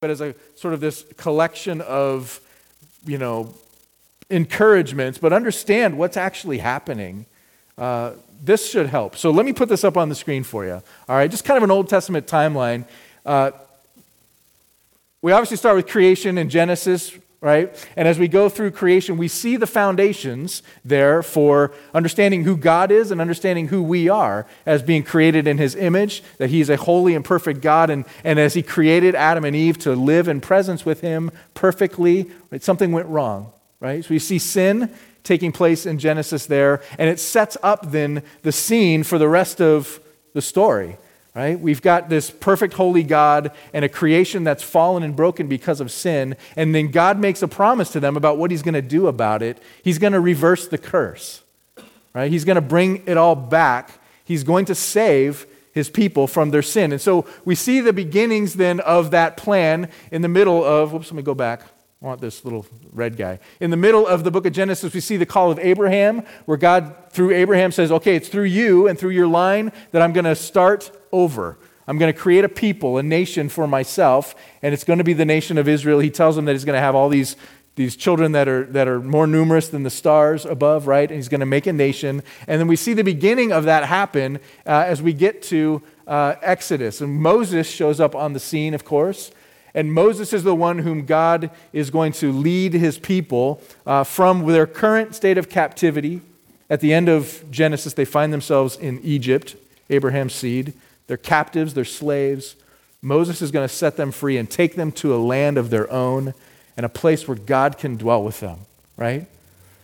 but as a sort of this collection of, you know, encouragements, but understand what's actually happening. Uh, this should help. So let me put this up on the screen for you. All right, just kind of an Old Testament timeline. Uh, we obviously start with creation in Genesis, right? And as we go through creation, we see the foundations there for understanding who God is and understanding who we are as being created in His image, that He's a holy and perfect God. And, and as He created Adam and Eve to live in presence with Him perfectly, right, something went wrong, right? So we see sin taking place in Genesis there, and it sets up then the scene for the rest of the story right? We've got this perfect holy God and a creation that's fallen and broken because of sin. And then God makes a promise to them about what he's going to do about it. He's going to reverse the curse, right? He's going to bring it all back. He's going to save his people from their sin. And so we see the beginnings then of that plan in the middle of, whoops, let me go back. Want this little red guy. In the middle of the book of Genesis, we see the call of Abraham, where God, through Abraham, says, Okay, it's through you and through your line that I'm going to start over. I'm going to create a people, a nation for myself, and it's going to be the nation of Israel. He tells them that he's going to have all these, these children that are, that are more numerous than the stars above, right? And he's going to make a nation. And then we see the beginning of that happen uh, as we get to uh, Exodus. And Moses shows up on the scene, of course. And Moses is the one whom God is going to lead his people uh, from their current state of captivity. At the end of Genesis, they find themselves in Egypt, Abraham's seed. They're captives, they're slaves. Moses is going to set them free and take them to a land of their own and a place where God can dwell with them, right?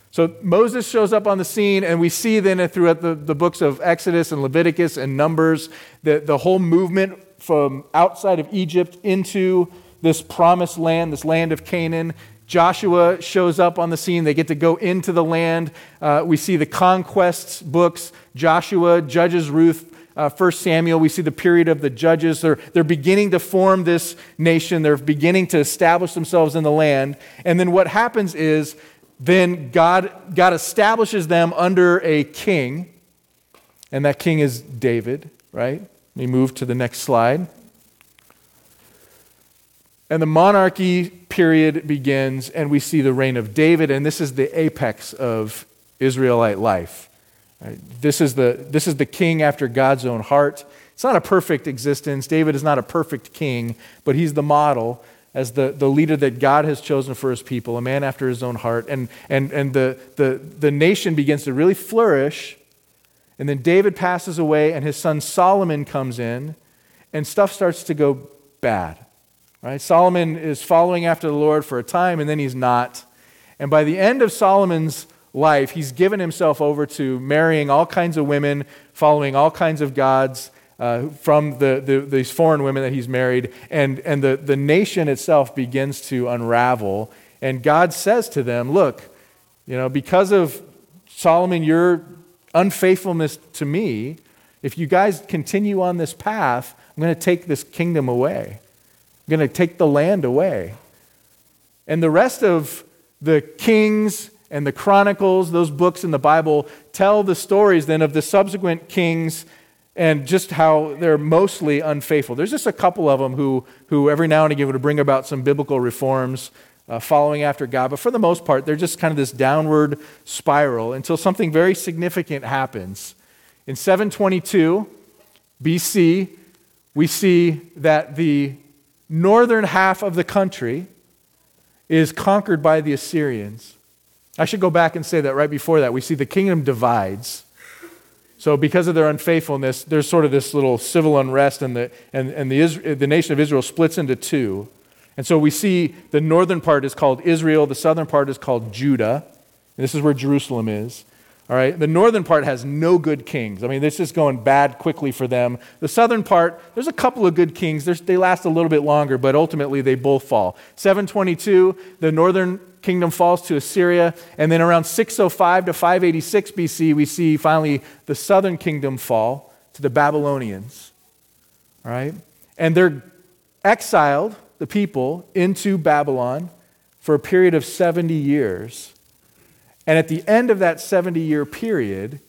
So Moses shows up on the scene, and we see then throughout the, the books of Exodus and Leviticus and Numbers the, the whole movement from outside of Egypt into this promised land, this land of Canaan. Joshua shows up on the scene. They get to go into the land. Uh, we see the conquests books Joshua, Judges, Ruth, uh, 1 Samuel, we see the period of the judges. They're, they're beginning to form this nation, they're beginning to establish themselves in the land. And then what happens is, then God, God establishes them under a king, and that king is David, right? We move to the next slide. And the monarchy period begins, and we see the reign of David, and this is the apex of Israelite life. This, is the, this is the king after God's own heart. It's not a perfect existence. David is not a perfect king, but he's the model as the, the leader that God has chosen for his people, a man after his own heart. And, and, and the, the, the nation begins to really flourish. And then David passes away, and his son Solomon comes in, and stuff starts to go bad. Right? Solomon is following after the Lord for a time, and then he's not. And by the end of Solomon's life, he's given himself over to marrying all kinds of women, following all kinds of gods uh, from the, the, these foreign women that he's married. And, and the, the nation itself begins to unravel. And God says to them, Look, you know, because of Solomon, your unfaithfulness to me, if you guys continue on this path, I'm going to take this kingdom away. Going to take the land away. And the rest of the kings and the Chronicles, those books in the Bible, tell the stories then of the subsequent kings and just how they're mostly unfaithful. There's just a couple of them who, who every now and again would bring about some biblical reforms, uh, following after God, but for the most part, they're just kind of this downward spiral until something very significant happens. In 722 BC, we see that the northern half of the country is conquered by the Assyrians. I should go back and say that right before that. We see the kingdom divides. So, because of their unfaithfulness, there's sort of this little civil unrest, and the, and, and the, the nation of Israel splits into two. And so we see the northern part is called Israel, the southern part is called Judah. And this is where Jerusalem is. All right, the northern part has no good kings. I mean, this is going bad quickly for them. The southern part, there's a couple of good kings. There's, they last a little bit longer, but ultimately they both fall. 722, the northern kingdom falls to Assyria. And then around 605 to 586 BC, we see finally the southern kingdom fall to the Babylonians. All right? And they're exiled, the people, into Babylon for a period of 70 years. And at the end of that 70 year period,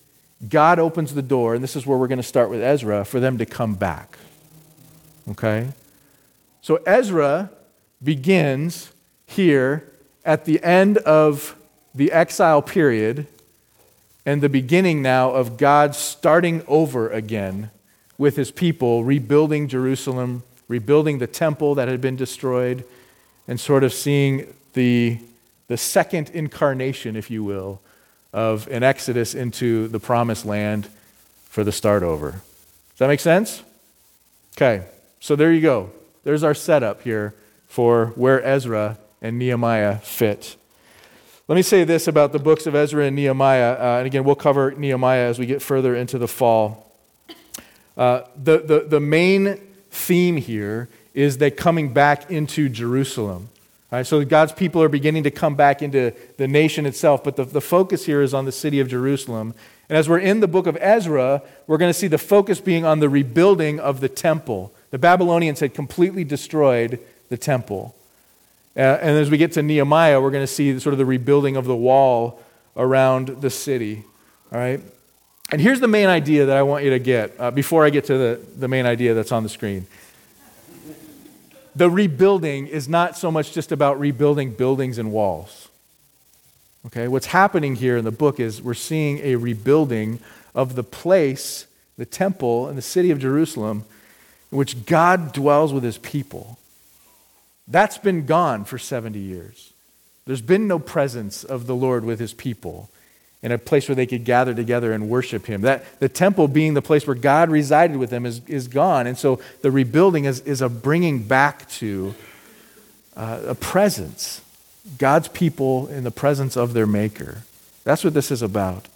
God opens the door, and this is where we're going to start with Ezra, for them to come back. Okay? So Ezra begins here at the end of the exile period and the beginning now of God starting over again with his people, rebuilding Jerusalem, rebuilding the temple that had been destroyed, and sort of seeing the, the second incarnation, if you will, of an exodus into the promised land for the start over. Does that make sense? Okay, so there you go. There's our setup here for where Ezra and Nehemiah fit. Let me say this about the books of Ezra and Nehemiah, uh, and again, we'll cover Nehemiah as we get further into the fall. Uh, the, the, the main theme here is that coming back into Jerusalem. Right, so God's people are beginning to come back into the nation itself, but the, the focus here is on the city of Jerusalem. And as we're in the book of Ezra, we're going to see the focus being on the rebuilding of the temple. The Babylonians had completely destroyed the temple. Uh, and as we get to Nehemiah, we're going to see sort of the rebuilding of the wall around the city. All right? And here's the main idea that I want you to get uh, before I get to the, the main idea that's on the screen. The rebuilding is not so much just about rebuilding buildings and walls. Okay, what's happening here in the book is we're seeing a rebuilding of the place, the temple, and the city of Jerusalem, in which God dwells with his people. That's been gone for 70 years. There's been no presence of the Lord with his people in a place where they could gather together and worship him. That the temple being the place where God resided with them is, is gone. And so the rebuilding is, is a bringing back to uh, a presence, God's people in the presence of their Maker. That's what this is about.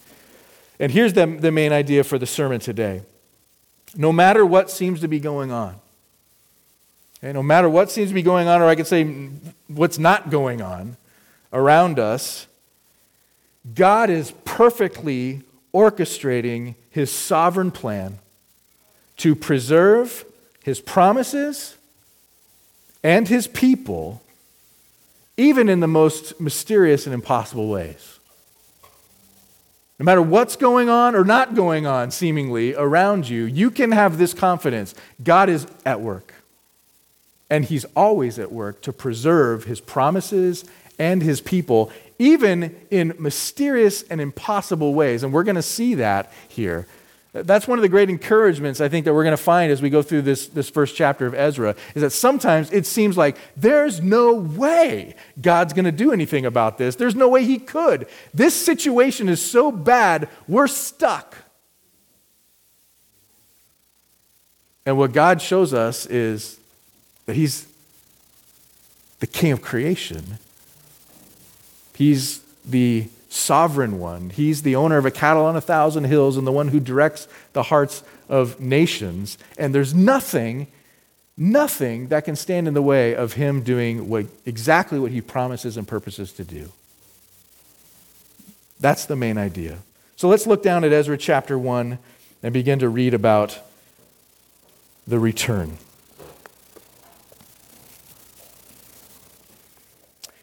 And here's the, the main idea for the sermon today. No matter what seems to be going on, okay, no matter what seems to be going on, or I could say what's not going on around us, God is perfectly orchestrating his sovereign plan to preserve his promises and his people, even in the most mysterious and impossible ways. No matter what's going on or not going on, seemingly, around you, you can have this confidence God is at work. And he's always at work to preserve his promises and his people, even in mysterious and impossible ways. And we're going to see that here. That's one of the great encouragements I think that we're going to find as we go through this, this first chapter of Ezra is that sometimes it seems like there's no way God's going to do anything about this. There's no way He could. This situation is so bad, we're stuck. And what God shows us is that He's the King of creation He's the sovereign one. He's the owner of a cattle on a thousand hills and the one who directs the hearts of nations. And there's nothing, nothing that can stand in the way of him doing what, exactly what he promises and purposes to do. That's the main idea. So let's look down at Ezra chapter 1 and begin to read about the return.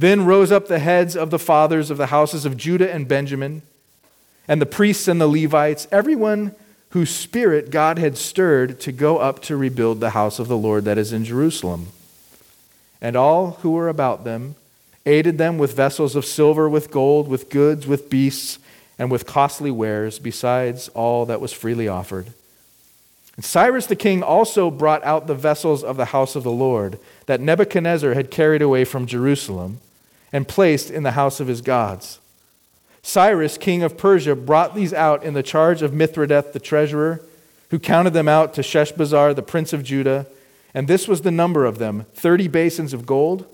Then rose up the heads of the fathers of the houses of Judah and Benjamin, and the priests and the Levites, everyone whose spirit God had stirred to go up to rebuild the house of the Lord that is in Jerusalem. And all who were about them aided them with vessels of silver, with gold, with goods, with beasts, and with costly wares, besides all that was freely offered. And Cyrus the king also brought out the vessels of the house of the Lord that Nebuchadnezzar had carried away from Jerusalem and placed in the house of his gods. Cyrus, king of Persia, brought these out in the charge of Mithredath the treasurer, who counted them out to Sheshbazzar, the prince of Judah. And this was the number of them 30 basins of gold,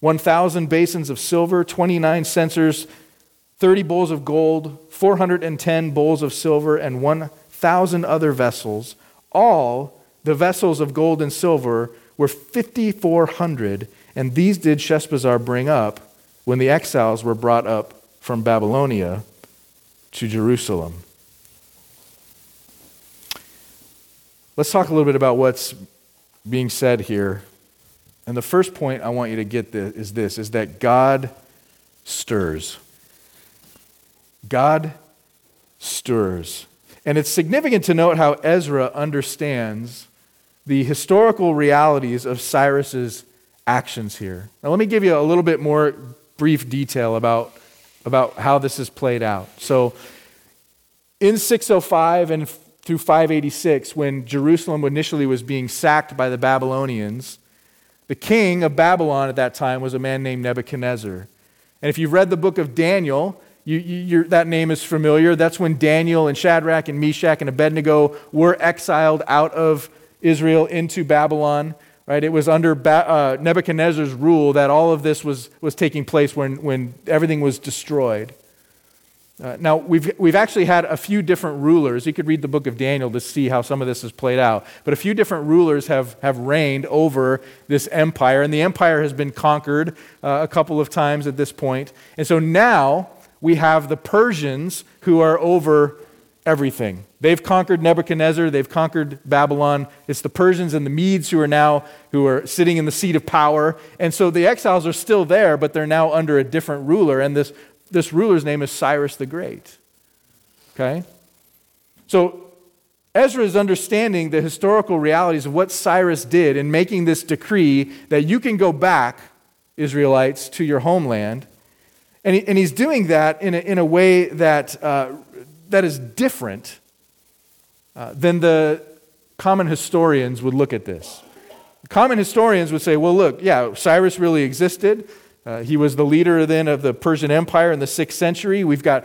1,000 basins of silver, 29 censers, 30 bowls of gold, 410 bowls of silver, and 1,000 other vessels. All the vessels of gold and silver were 5,400, and these did Sheshbazzar bring up when the exiles were brought up from Babylonia to Jerusalem. Let's talk a little bit about what's being said here. And the first point I want you to get this, is this is that God stirs. God stirs. And it's significant to note how Ezra understands the historical realities of Cyrus's actions here. Now, let me give you a little bit more brief detail about, about how this is played out. So, in 605 and through 586, when Jerusalem initially was being sacked by the Babylonians, the king of Babylon at that time was a man named Nebuchadnezzar. And if you've read the book of Daniel, you, you, that name is familiar. That's when Daniel and Shadrach and Meshach and Abednego were exiled out of Israel into Babylon. Right? It was under ba- uh, Nebuchadnezzar's rule that all of this was, was taking place when, when everything was destroyed. Uh, now, we've, we've actually had a few different rulers. You could read the book of Daniel to see how some of this has played out. But a few different rulers have, have reigned over this empire, and the empire has been conquered uh, a couple of times at this point. And so now we have the Persians who are over everything. They've conquered Nebuchadnezzar, they've conquered Babylon. It's the Persians and the Medes who are now who are sitting in the seat of power. And so the exiles are still there, but they're now under a different ruler and this this ruler's name is Cyrus the Great. Okay? So Ezra is understanding the historical realities of what Cyrus did in making this decree that you can go back, Israelites, to your homeland and, he, and he's doing that in a, in a way that, uh, that is different uh, than the common historians would look at this. Common historians would say, well, look, yeah, Cyrus really existed. Uh, he was the leader then of the Persian Empire in the sixth century. We've got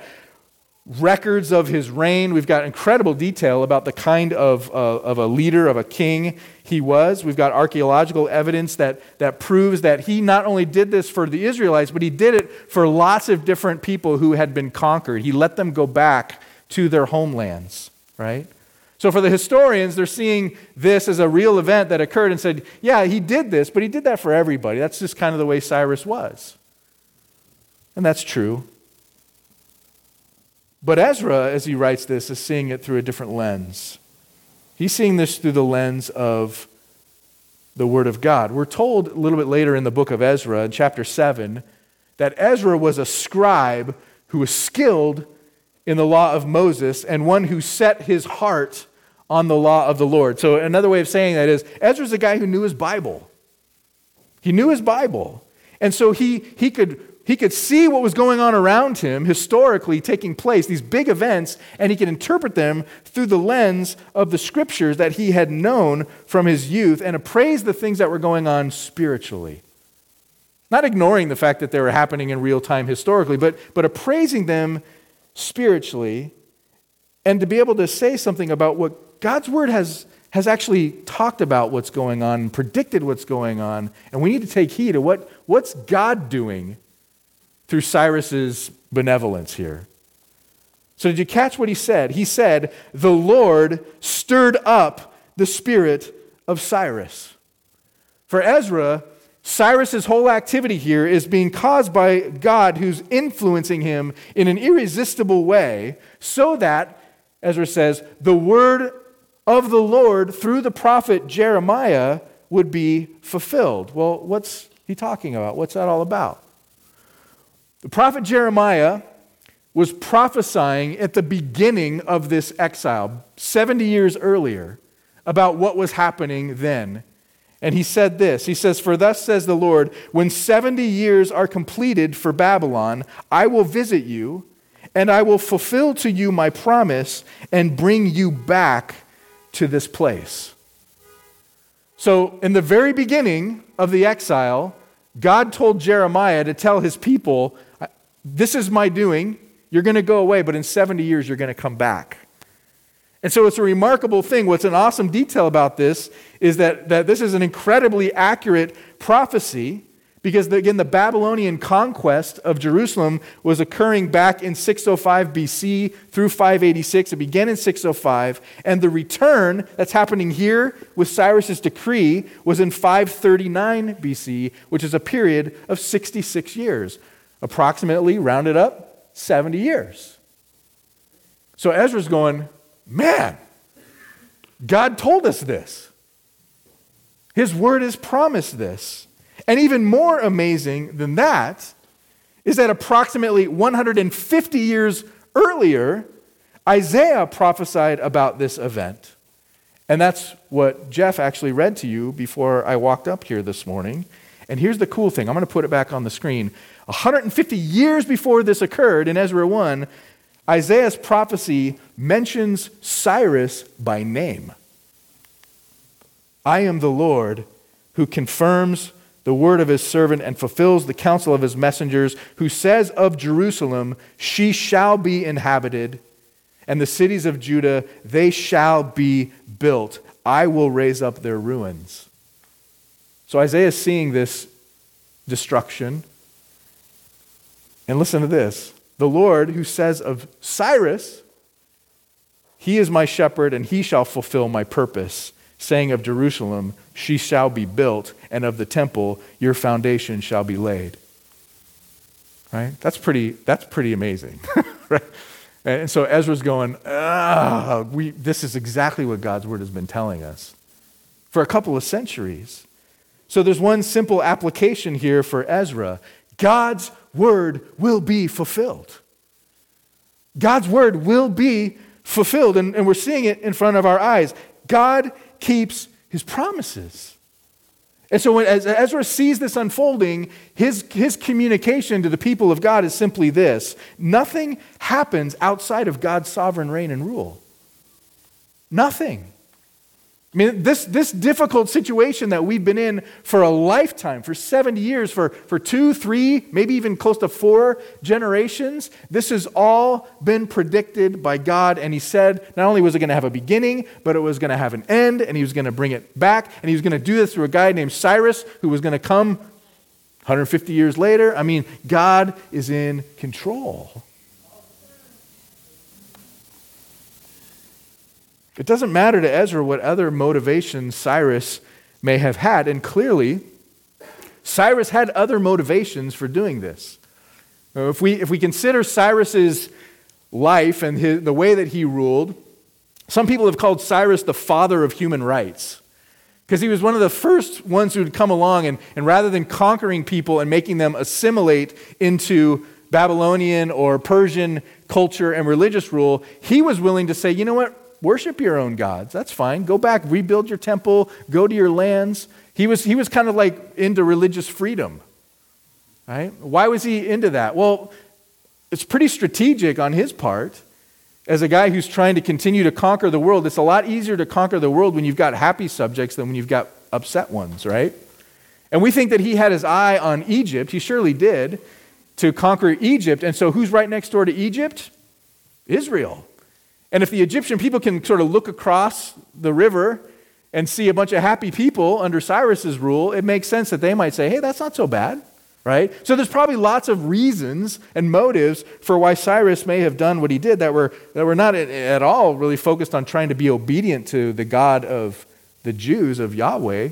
records of his reign. We've got incredible detail about the kind of, uh, of a leader, of a king he was. We've got archaeological evidence that, that proves that he not only did this for the Israelites, but he did it for lots of different people who had been conquered. He let them go back to their homelands, right? So for the historians, they're seeing this as a real event that occurred and said, yeah, he did this, but he did that for everybody. That's just kind of the way Cyrus was. And that's true. But Ezra, as he writes this, is seeing it through a different lens. He's seeing this through the lens of the Word of God. We're told a little bit later in the book of Ezra, in chapter 7, that Ezra was a scribe who was skilled in the law of Moses and one who set his heart on the law of the Lord. So, another way of saying that is Ezra's a guy who knew his Bible. He knew his Bible. And so he, he could he could see what was going on around him historically taking place, these big events, and he could interpret them through the lens of the scriptures that he had known from his youth and appraise the things that were going on spiritually. Not ignoring the fact that they were happening in real time historically, but, but appraising them spiritually and to be able to say something about what God's word has, has actually talked about what's going on, predicted what's going on, and we need to take heed of what, what's God doing through Cyrus's benevolence here. So, did you catch what he said? He said, The Lord stirred up the spirit of Cyrus. For Ezra, Cyrus's whole activity here is being caused by God who's influencing him in an irresistible way, so that, Ezra says, the word of the Lord through the prophet Jeremiah would be fulfilled. Well, what's he talking about? What's that all about? The prophet Jeremiah was prophesying at the beginning of this exile, 70 years earlier, about what was happening then. And he said this He says, For thus says the Lord, when 70 years are completed for Babylon, I will visit you, and I will fulfill to you my promise and bring you back to this place. So, in the very beginning of the exile, God told Jeremiah to tell his people, This is my doing. You're going to go away, but in 70 years, you're going to come back. And so it's a remarkable thing. What's an awesome detail about this is that, that this is an incredibly accurate prophecy because, again, the Babylonian conquest of Jerusalem was occurring back in 605 BC through 586. It began in 605. And the return that's happening here with Cyrus's decree was in 539 BC, which is a period of 66 years, approximately, rounded up, 70 years. So Ezra's going, man, God told us this. His word has promised this. And even more amazing than that is that approximately 150 years earlier, Isaiah prophesied about this event. And that's what Jeff actually read to you before I walked up here this morning. And here's the cool thing I'm going to put it back on the screen. 150 years before this occurred in Ezra 1, Isaiah's prophecy mentions Cyrus by name. I am the Lord who confirms the word of his servant and fulfills the counsel of his messengers, who says of Jerusalem, She shall be inhabited, and the cities of Judah, they shall be built. I will raise up their ruins. So Isaiah is seeing this destruction. And listen to this the Lord who says of Cyrus, He is my shepherd, and he shall fulfill my purpose saying of Jerusalem, She shall be built, and of the temple, your foundation shall be laid. Right? That's pretty, that's pretty amazing. right? And so Ezra's going, ah, we, this is exactly what God's word has been telling us for a couple of centuries. So there's one simple application here for Ezra God's word will be fulfilled. God's word will be fulfilled, and, and we're seeing it in front of our eyes. God keeps his promises. And so, when, as Ezra sees this unfolding, his, his communication to the people of God is simply this nothing happens outside of God's sovereign reign and rule. Nothing. I mean, this, this difficult situation that we've been in for a lifetime, for 70 years, for, for two, three, maybe even close to four generations, this has all been predicted by God. And He said not only was it going to have a beginning, but it was going to have an end, and He was going to bring it back. And He was going to do this through a guy named Cyrus, who was going to come 150 years later. I mean, God is in control. It doesn't matter to Ezra what other motivations Cyrus may have had, and clearly, Cyrus had other motivations for doing this. Uh, if we, if we consider Cyrus's life and his, the way that he ruled, some people have called Cyrus the father of human rights because he was one of the first ones who'd come along and, and rather than conquering people and making them assimilate into Babylonian or Persian culture and religious rule, he was willing to say, you know what, worship your own gods. That's fine. Go back, rebuild your temple, go to your lands. He was, he was kind of like into religious freedom. Right? Why was he into that? Well, it's pretty strategic on his part. As a guy who's trying to continue to conquer the world, it's a lot easier to conquer the world when you've got happy subjects than when you've got upset ones, right? And we think that he had his eye on Egypt. He surely did to conquer Egypt. And so, who's right next door to Egypt? Israel. And if the Egyptian people can sort of look across the river and see a bunch of happy people under Cyrus's rule, it makes sense that they might say, hey, that's not so bad, right? So there's probably lots of reasons and motives for why Cyrus may have done what he did that were, that were not at all really focused on trying to be obedient to the God of the Jews, of Yahweh.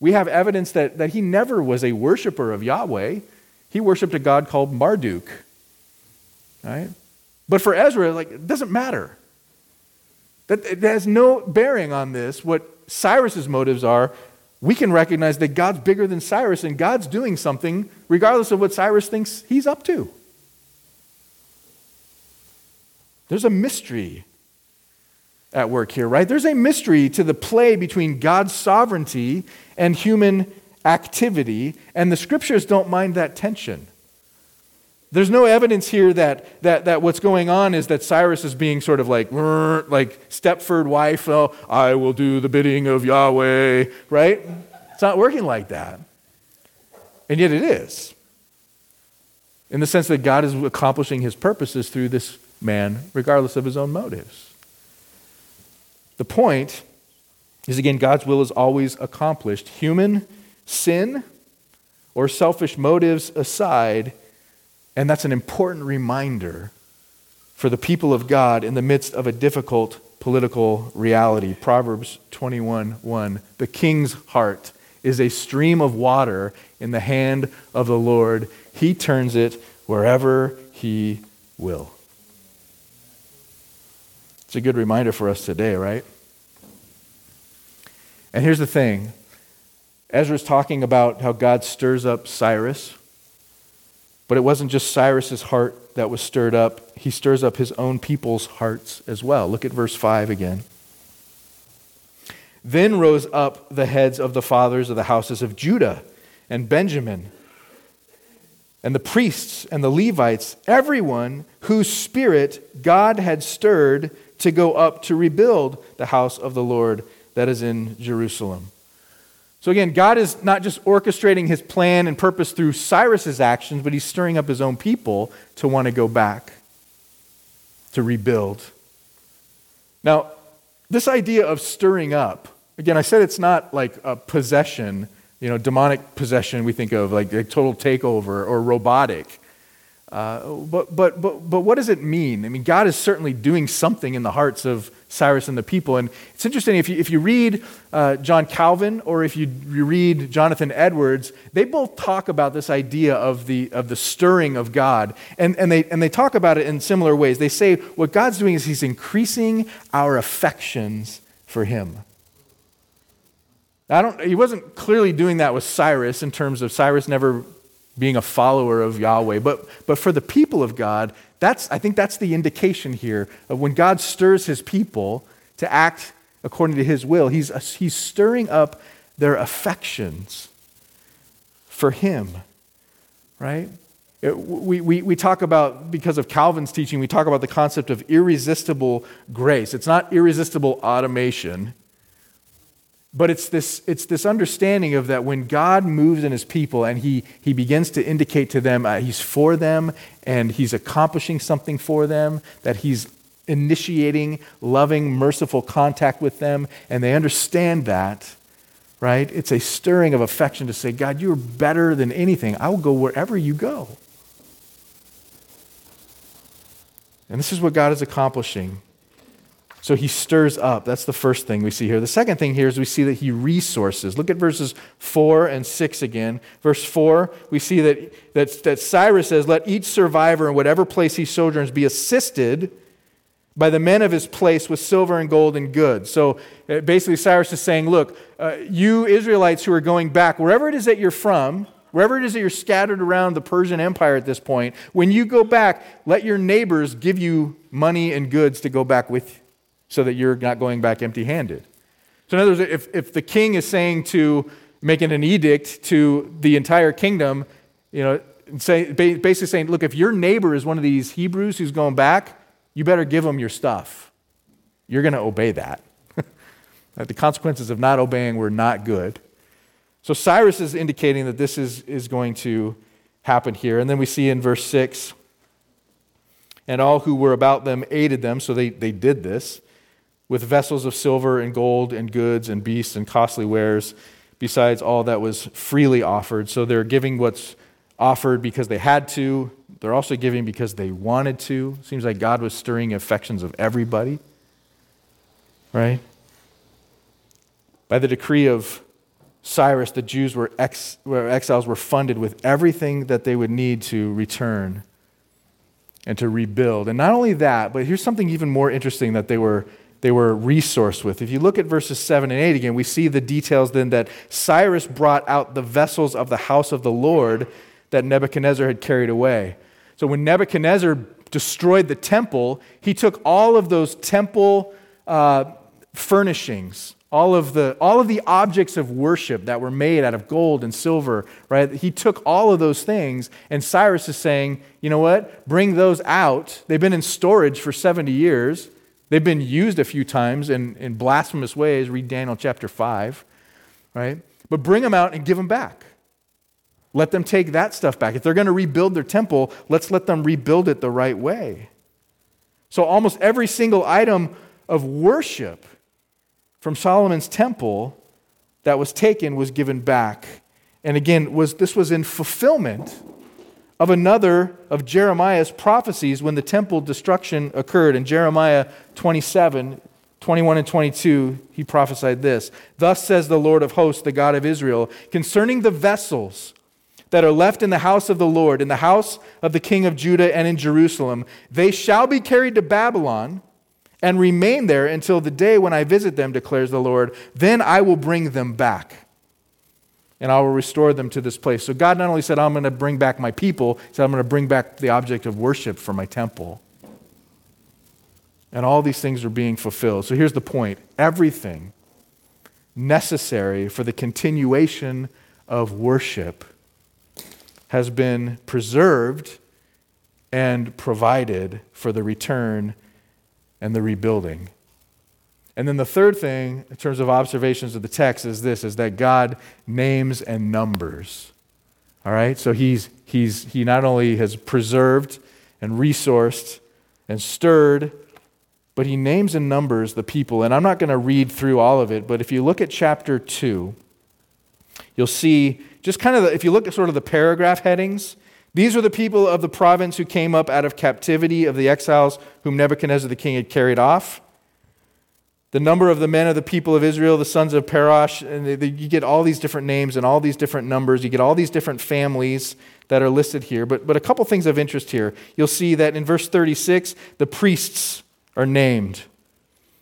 We have evidence that, that he never was a worshiper of Yahweh. He worshiped a God called Marduk, right? But for Ezra, like, it doesn't matter. That, it has no bearing on this. What Cyrus's motives are, we can recognize that God's bigger than Cyrus and God's doing something regardless of what Cyrus thinks he's up to. There's a mystery at work here, right? There's a mystery to the play between God's sovereignty and human activity, and the scriptures don't mind that tension. There's no evidence here that, that, that what's going on is that Cyrus is being sort of like, like Stepford wife, oh, I will do the bidding of Yahweh, right? It's not working like that. And yet it is. In the sense that God is accomplishing his purposes through this man, regardless of his own motives. The point is again, God's will is always accomplished. Human sin or selfish motives aside, and that's an important reminder for the people of God in the midst of a difficult political reality. Proverbs 21 1. The king's heart is a stream of water in the hand of the Lord. He turns it wherever he will. It's a good reminder for us today, right? And here's the thing Ezra's talking about how God stirs up Cyrus, but it wasn't just Cyrus's heart that was stirred up, he stirs up his own people's hearts as well. Look at verse 5 again. Then rose up the heads of the fathers of the houses of Judah and Benjamin, and the priests and the Levites, everyone whose spirit God had stirred to go up to rebuild the house of the Lord that is in Jerusalem. So again, God is not just orchestrating his plan and purpose through Cyrus's actions, but he's stirring up his own people to want to go back, to rebuild. Now, this idea of stirring up, again, I said it's not like a possession, you know, demonic possession we think of, like a total takeover or robotic. Uh, but, but, but, but what does it mean? I mean, God is certainly doing something in the hearts of Cyrus and the people. And it's interesting, if you, if you read uh, John Calvin or if you, you read Jonathan Edwards, they both talk about this idea of the, of the stirring of God. And, and, they, and they talk about it in similar ways. They say what God's doing is He's increasing our affections for Him. I don't, he wasn't clearly doing that with Cyrus in terms of Cyrus never being a follower of Yahweh. But, but for the people of God, that's, I think that's the indication here of when God stirs his people to act according to his will, he's, he's stirring up their affections for him, right? It, we, we, we talk about, because of Calvin's teaching, we talk about the concept of irresistible grace. It's not irresistible automation, but it's this, it's this understanding of that when God moves in his people and he, he begins to indicate to them uh, he's for them and he's accomplishing something for them, that he's initiating loving, merciful contact with them, and they understand that, right? It's a stirring of affection to say, God, you're better than anything. I will go wherever you go. And this is what God is accomplishing so he stirs up. That's the first thing we see here. The second thing here is we see that he resources. Look at verses 4 and 6 again. Verse 4, we see that, that, that Cyrus says, Let each survivor in whatever place he sojourns be assisted by the men of his place with silver and gold and goods. So uh, basically, Cyrus is saying, Look, uh, you Israelites who are going back, wherever it is that you're from, wherever it is that you're scattered around the Persian Empire at this point, when you go back, let your neighbors give you money and goods to go back with you so that you're not going back empty handed. So, in other words, if, if the king is saying to, making an edict to the entire kingdom, you know, say, basically saying, look, if your neighbor is one of these Hebrews who's going back, you better give them your stuff. You're going to obey that. the consequences of not obeying were not good. So Cyrus is indicating that this is, is going to happen here. And then we see in verse 6 and all who were about them aided them, so they, they did this with vessels of silver and gold and goods and beasts and costly wares, besides all that was freely offered. So they're giving what's offered because they had to. They're also giving because they wanted to. Seems like God was stirring affections of everybody. Right? By the decree of Cyrus, the Jews were, ex, were exiles were funded with everything that they would need to return and to rebuild. And not only that, but here's something even more interesting that they were they were resourced with. If you look at verses 7 and 8 again, we see the details then that Cyrus brought out the vessels of the house of the Lord that Nebuchadnezzar had carried away. So when Nebuchadnezzar destroyed the temple, he took all of those temple uh, furnishings, all of the all of the objects of worship that were made out of gold and silver right he took all of those things and cyrus is saying you know what bring those out they've been in storage for 70 years they've been used a few times in, in blasphemous ways. Read daniel chapter 5 right? But bring them out and give them back. Let them take that stuff back. If they're going to rebuild their temple let's let them rebuild it the right way. So almost every single item of worship from Solomon's temple that was taken was given back. And again, was, this was in fulfillment of another of Jeremiah's prophecies when the temple destruction occurred. In Jeremiah 27, 21 and 22, he prophesied this Thus says the Lord of hosts, the God of Israel, concerning the vessels that are left in the house of the Lord, in the house of the king of Judah and in Jerusalem, they shall be carried to Babylon and remain there until the day when I visit them, declares the Lord. Then I will bring them back and I will restore them to this place. So God not only said, I'm going to bring back my people, he said, I'm going to bring back the object of worship for my temple. And all these things are being fulfilled. So here's the point everything necessary for the continuation of worship has been preserved and provided for the return and the rebuilding. And then the third thing, in terms of observations of the text, is this is that God names and numbers. All right? So he's, he's, he not only has preserved and resourced and stirred, but he names and numbers the people. And I'm not going to read through all of it, but if you look at chapter 2, you'll see just kind of, the, if you look at sort of the paragraph headings, these are the people of the province who came up out of captivity of the exiles whom Nebuchadnezzar the king had carried off. The number of the men of the people of Israel, the sons of Parosh, and they, they, you get all these different names and all these different numbers. You get all these different families that are listed here. But, but a couple things of interest here. You'll see that in verse 36, the priests are named.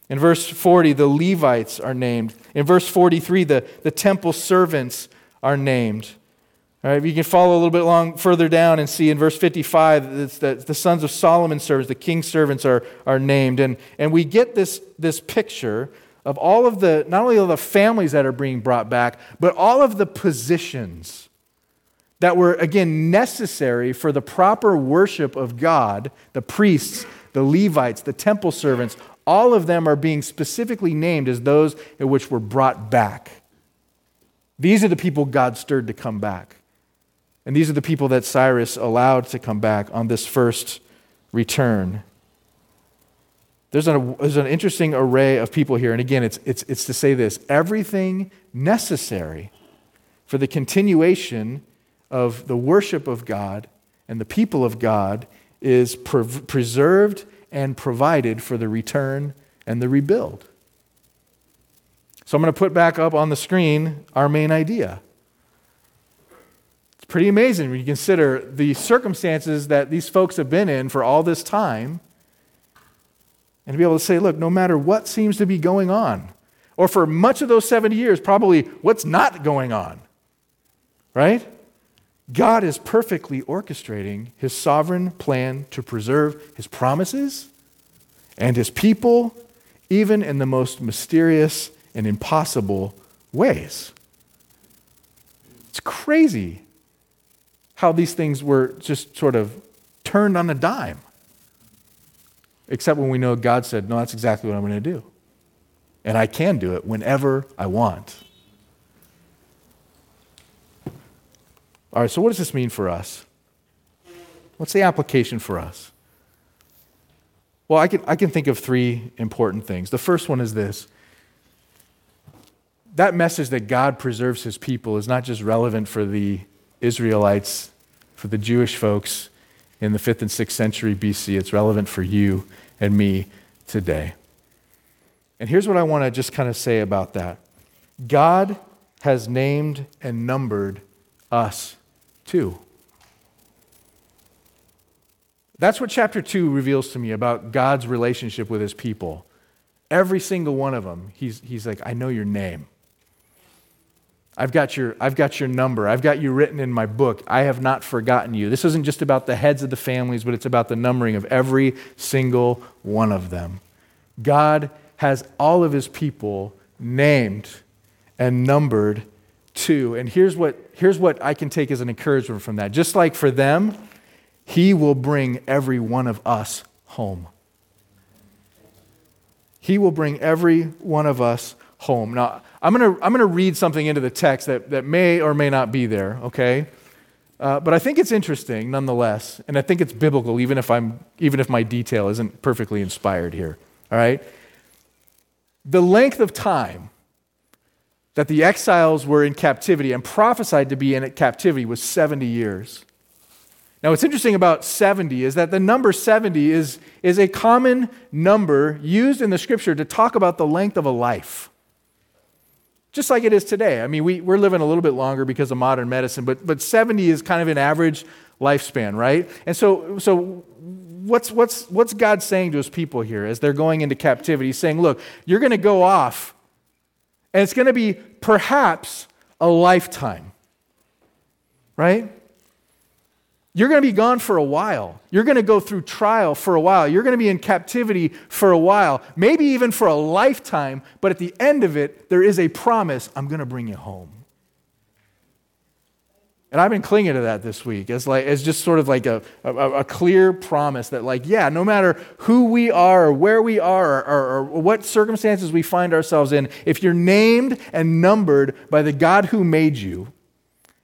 In verse 40, the Levites are named. In verse 43, the, the temple servants are named. All right, you can follow a little bit further down and see in verse 55 that the sons of Solomon's servants, the king's servants, are, are named. And, and we get this, this picture of all of the, not only all the families that are being brought back, but all of the positions that were, again, necessary for the proper worship of God the priests, the Levites, the temple servants, all of them are being specifically named as those in which were brought back. These are the people God stirred to come back. And these are the people that Cyrus allowed to come back on this first return. There's an, there's an interesting array of people here. And again, it's, it's, it's to say this everything necessary for the continuation of the worship of God and the people of God is pre- preserved and provided for the return and the rebuild. So I'm going to put back up on the screen our main idea pretty amazing when you consider the circumstances that these folks have been in for all this time. And to be able to say, look, no matter what seems to be going on, or for much of those 70 years, probably what's not going on, right? God is perfectly orchestrating his sovereign plan to preserve his promises and his people, even in the most mysterious and impossible ways. It's crazy how these things were just sort of turned on a dime. Except when we know God said, No, that's exactly what I'm going to do. And I can do it whenever I want. All right, so what does this mean for us? What's the application for us? Well, I can, I can think of three important things. The first one is this that message that God preserves his people is not just relevant for the Israelites, for the Jewish folks in the 5th and 6th century BC. It's relevant for you and me today. And here's what I want to just kind of say about that God has named and numbered us too. That's what chapter 2 reveals to me about God's relationship with his people. Every single one of them, he's, he's like, I know your name. I've got, your, I've got your number. I've got you written in my book. I have not forgotten you. This isn't just about the heads of the families, but it's about the numbering of every single one of them. God has all of his people named, and numbered too. And here's what, here's what I can take as an encouragement from that. Just like for them, He will bring every one of us home. He will bring every one of us home. Now, I'm going to I'm to read something into the text that, that may or may not be there, okay? Uh, but I think it's interesting nonetheless, and I think it's biblical, even if, I'm, even if my detail isn't perfectly inspired here, all right? The length of time that the exiles were in captivity and prophesied to be in captivity was 70 years. Now, what's interesting about 70 is that the number 70 is, is a common number used in the scripture to talk about the length of a life. Just like it is today. I mean, we, we're living a little bit longer because of modern medicine, but, but 70 is kind of an average lifespan, right? And so, so what's, what's, what's God saying to his people here as they're going into captivity? He's saying, look, you're going to go off, and it's going to be perhaps a lifetime, right? You're going to be gone for a while. You're going to go through trial for a while. You're going to be in captivity for a while, maybe even for a lifetime. But at the end of it, there is a promise I'm going to bring you home. And I've been clinging to that this week as, like, as just sort of like a, a, a, clear promise that, like, yeah, no matter who we are or where we are or, or, or what circumstances we find ourselves in, if you're named and numbered by the God who made you,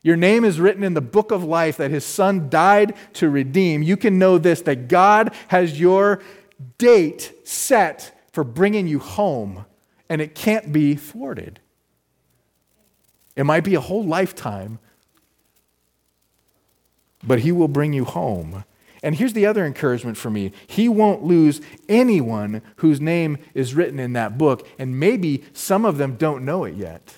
your name is written in the book of life that his son died to redeem. You can know this that God has your date set for bringing you home, and it can't be thwarted. It might be a whole lifetime, but he will bring you home. And here's the other encouragement for me He won't lose anyone whose name is written in that book, and maybe some of them don't know it yet.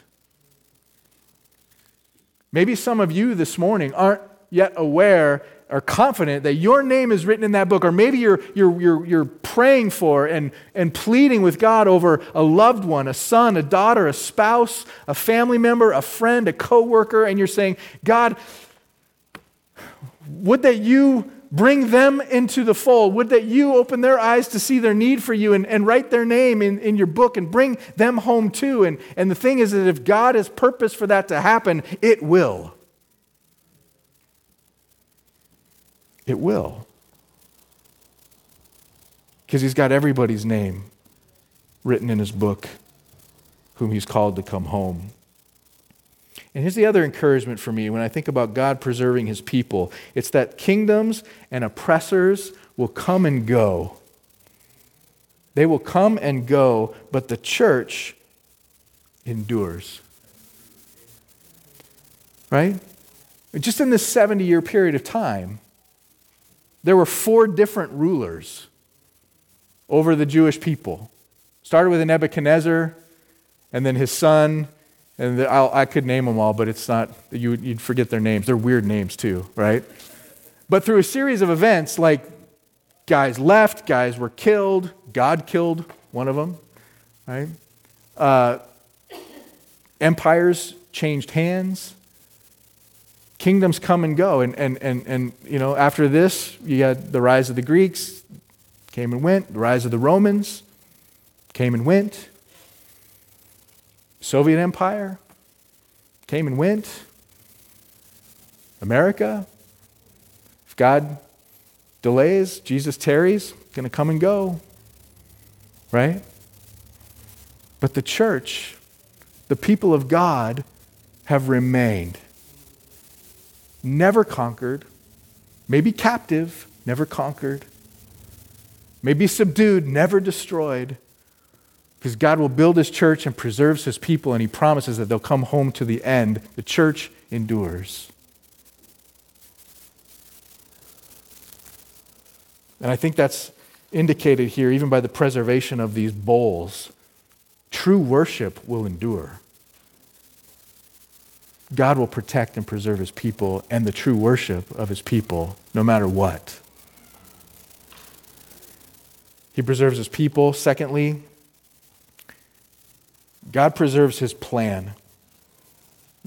Maybe some of you this morning aren't yet aware or confident that your name is written in that book, or maybe you're, you're, you're, you're praying for and, and pleading with God over a loved one, a son, a daughter, a spouse, a family member, a friend, a coworker, and you're saying, God, would that you bring them into the fold? Would that you open their eyes to see their need for you and, and write their name in, in your book and bring them home too? And, and the thing is that if God has purpose for that to happen, it will. It will. Because he's got everybody's name written in his book whom he's called to come home. And here's the other encouragement for me when I think about God preserving his people it's that kingdoms and oppressors will come and go. They will come and go, but the church endures. Right? Just in this 70 year period of time, there were four different rulers over the Jewish people. Started with Nebuchadnezzar, and then his son, and the, i could name them all, but it's not, you, would forget their names. They're weird names too, right? But through a series of events, like guys left, guys were killed, God killed one of them, right? Uh, empires changed hands, kingdoms come and go. And, and, and, and, you know, after this, you had the rise of the Greeks, came and went, the rise of the Romans, came and went. Soviet Empire came and went. America, if God delays, Jesus tarries, going to come and go. Right? But the church, the people of God, have remained. Never conquered, maybe captive, never conquered, maybe subdued, never destroyed, because God will build his church and preserves his people, and he promises that they'll come home to the end. The church endures. And I think that's indicated here even by the preservation of these bowls. True worship will endure. God will protect and preserve his people and the true worship of his people no matter what. He preserves his people. Secondly, God preserves his plan.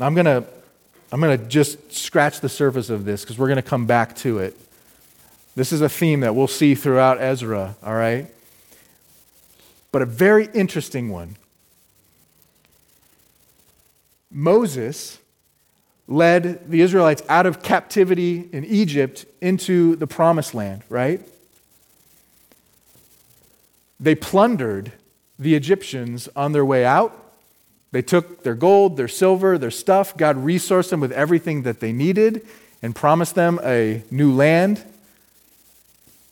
I'm going to I'm going to just scratch the surface of this because we're going to come back to it. This is a theme that we'll see throughout Ezra, all right? But a very interesting one. Moses led the Israelites out of captivity in Egypt into the promised land, right? They plundered the Egyptians on their way out. They took their gold, their silver, their stuff. God resourced them with everything that they needed and promised them a new land.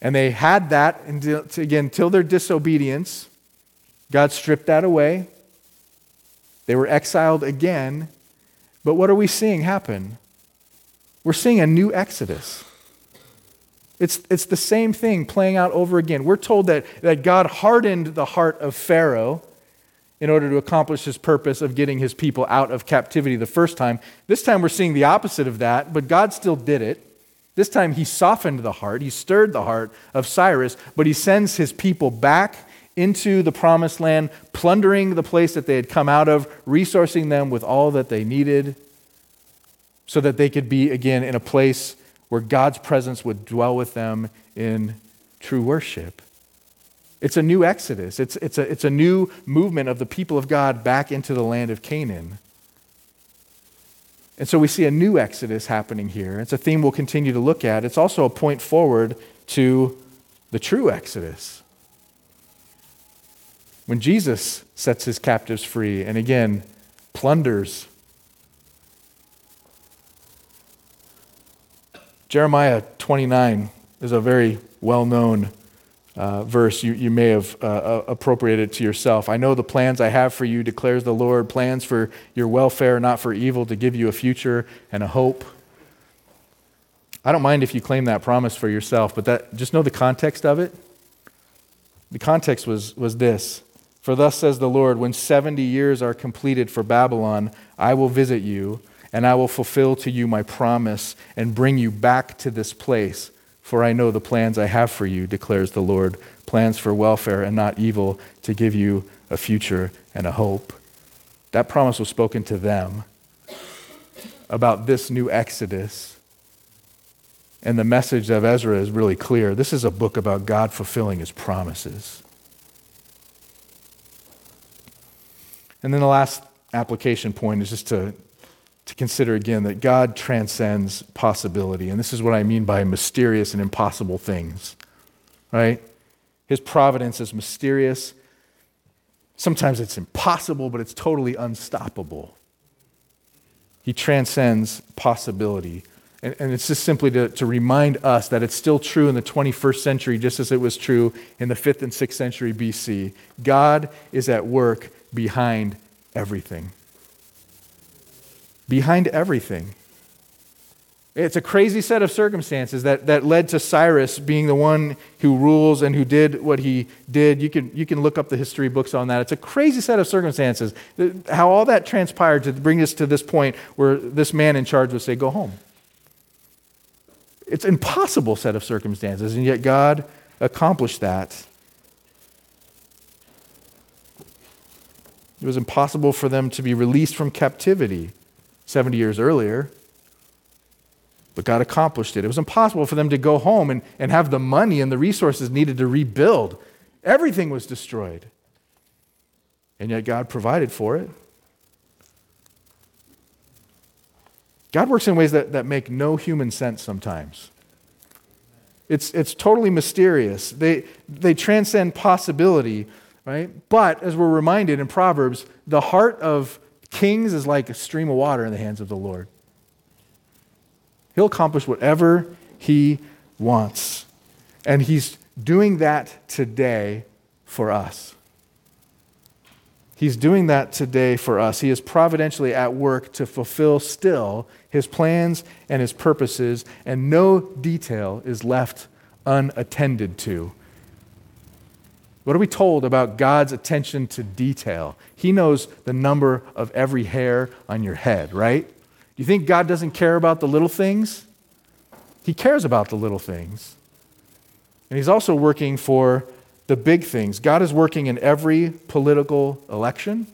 And they had that until, again till their disobedience. God stripped that away. They were exiled again. But what are we seeing happen? We're seeing a new exodus. It's, it's the same thing playing out over again. We're told that, that God hardened the heart of Pharaoh in order to accomplish his purpose of getting his people out of captivity the first time. This time we're seeing the opposite of that, but God still did it. This time he softened the heart, he stirred the heart of Cyrus, but he sends his people back into the promised land, plundering the place that they had come out of, resourcing them with all that they needed so that they could be again in a place where God's presence would dwell with them in true worship. It's a new exodus. It's, it's, a, it's a new movement of the people of God back into the land of Canaan. And so we see a new exodus happening here. It's a theme we'll continue to look at. It's also a point forward to the true exodus. When Jesus sets his captives free and again plunders Jeremiah 29 is a very well known uh, verse. You, you may have uh, uh, appropriated it to yourself. I know the plans I have for you, declares the Lord plans for your welfare, not for evil, to give you a future and a hope. I don't mind if you claim that promise for yourself, but that, just know the context of it. The context was, was this For thus says the Lord, when 70 years are completed for Babylon, I will visit you and I will fulfill to you my promise and bring you back to this place. For I know the plans I have for you, declares the Lord plans for welfare and not evil, to give you a future and a hope. That promise was spoken to them about this new Exodus. And the message of Ezra is really clear. This is a book about God fulfilling his promises. And then the last application point is just to to consider again that God transcends possibility. And this is what I mean by mysterious and impossible things, right? His providence is mysterious. Sometimes it's impossible, but it's totally unstoppable. He transcends possibility. And, and, it's just simply to, to remind us that it's still true in the 21st century, just as it was true in the 5th and 6th century BC. God is at work behind everything behind everything. It's a crazy set of circumstances that, that led to Cyrus being the one who rules and who did what he did. You can, you can look up the history books on that. It's a crazy set of circumstances. How all that transpired to bring us to this point where this man in charge would say, Go home. It's an impossible set of circumstances, and yet God accomplished that. It was impossible for them to be released from captivity. 70 years earlier. But God accomplished it. It was impossible for them to go home and, and have the money and the resources needed to rebuild. Everything was destroyed. And yet God provided for it. God works in ways that, that make no human sense sometimes. It's, it's totally mysterious. They, they transcend possibility, right? But as we're reminded in Proverbs, the heart of Kings is like a stream of water in the hands of the Lord. He'll accomplish whatever he wants. And he's doing that today for us. He's doing that today for us. He is providentially at work to fulfill still his plans and his purposes, and no detail is left unattended to. What are we told about God's attention to detail? He knows the number of every hair on your head, right? You think God doesn't care about the little things? He cares about the little things. And He's also working for the big things. God is working in every political election,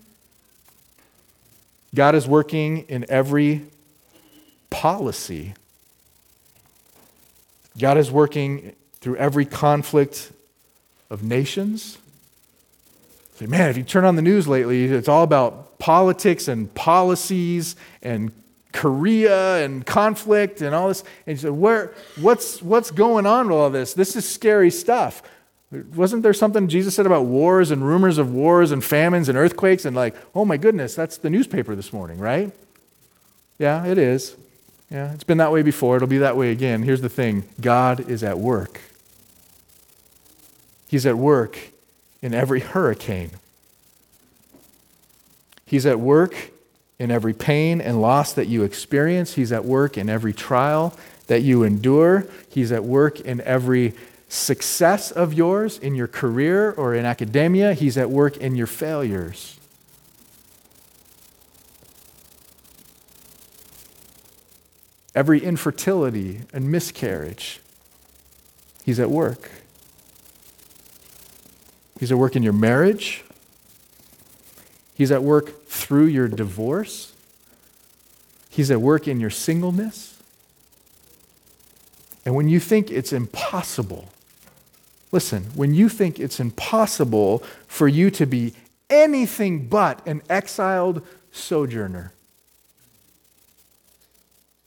God is working in every policy. God is working through every conflict of nations. Say, man, if you turn on the news lately, it's all about politics and policies and Korea and conflict and all this. And you said, Where, what's, what's going on with all this? This is scary stuff. Wasn't there something Jesus said about wars and rumors of wars and famines and earthquakes? And like, oh my goodness, that's the newspaper this morning, right? Yeah, it is. Yeah, it's been that way before. It'll be that way again. Here's the thing God is at work. He's at work in every hurricane. He's at work in every pain and loss that you experience. He's at work in every trial that you endure. He's at work in every success of yours in your career or in academia. He's at work in your failures. Every infertility and miscarriage, He's at work. He's at work in your marriage. He's at work through your divorce. He's at work in your singleness. And when you think it's impossible, listen, when you think it's impossible for you to be anything but an exiled sojourner,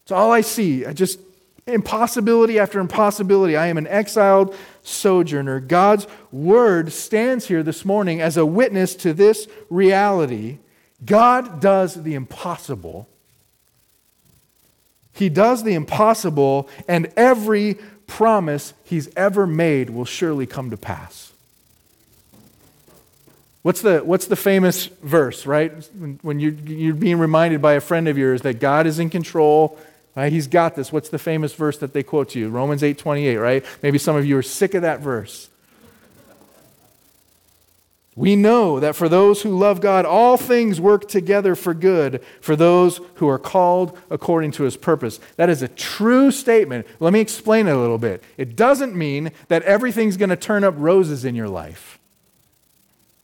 it's all I see. I just impossibility after impossibility. I am an exiled sojourner. God's word stands here this morning as a witness to this reality. God does the impossible. He does the impossible, and every promise he's ever made will surely come to pass. What's the, what's the famous verse, right? When, when you, you're being reminded by a friend of yours that God is in control Right? He's got this. What's the famous verse that they quote to you? Romans 8 28, right? Maybe some of you are sick of that verse. We know that for those who love God, all things work together for good for those who are called according to his purpose. That is a true statement. Let me explain it a little bit. It doesn't mean that everything's going to turn up roses in your life.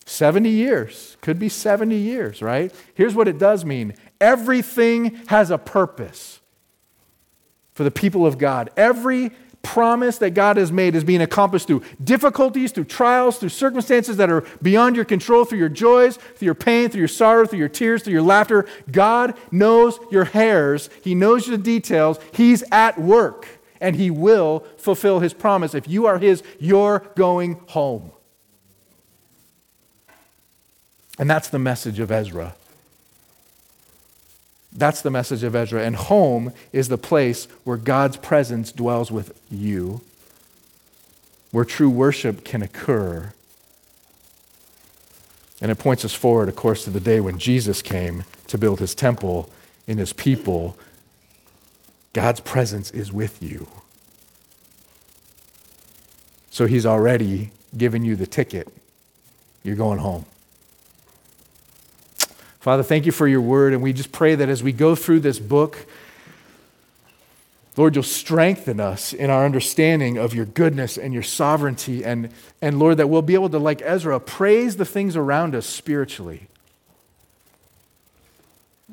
70 years, could be 70 years, right? Here's what it does mean everything has a purpose for the people of God. Every promise that God has made is being accomplished through difficulties, through trials, through circumstances that are beyond your control, through your joys, through your pain, through your sorrow, through your tears, through your laughter. God knows your hairs, He knows the details. He's at work, and He will fulfill His promise. If you are His, you're going home. And that's the message of Ezra. That's the message of Ezra. And home is the place where God's presence dwells with you, where true worship can occur. And it points us forward, of course, to the day when Jesus came to build his temple in his people. God's presence is with you. So he's already given you the ticket. You're going home. Father, thank you for your word. And we just pray that as we go through this book, Lord, you'll strengthen us in our understanding of your goodness and your sovereignty. And, and Lord, that we'll be able to, like Ezra, praise the things around us spiritually.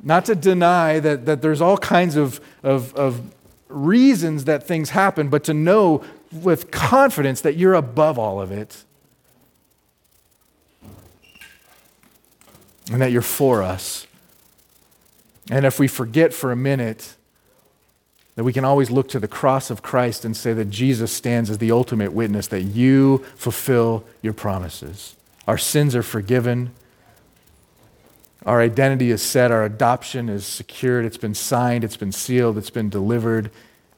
Not to deny that, that there's all kinds of, of, of reasons that things happen, but to know with confidence that you're above all of it and that you're for us. And if we forget for a minute that we can always look to the cross of Christ and say that Jesus stands as the ultimate witness that you fulfill your promises. Our sins are forgiven. Our identity is set. Our adoption is secured. It's been signed. It's been sealed. It's been delivered.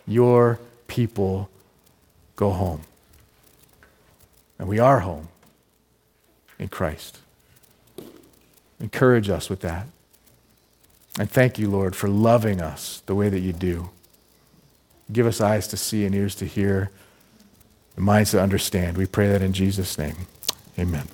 Your people go home. And we are home in Christ. Encourage us with that. And thank you, Lord, for loving us the way that you do. Give us eyes to see and ears to hear, and minds to understand. We pray that in Jesus' name. Amen.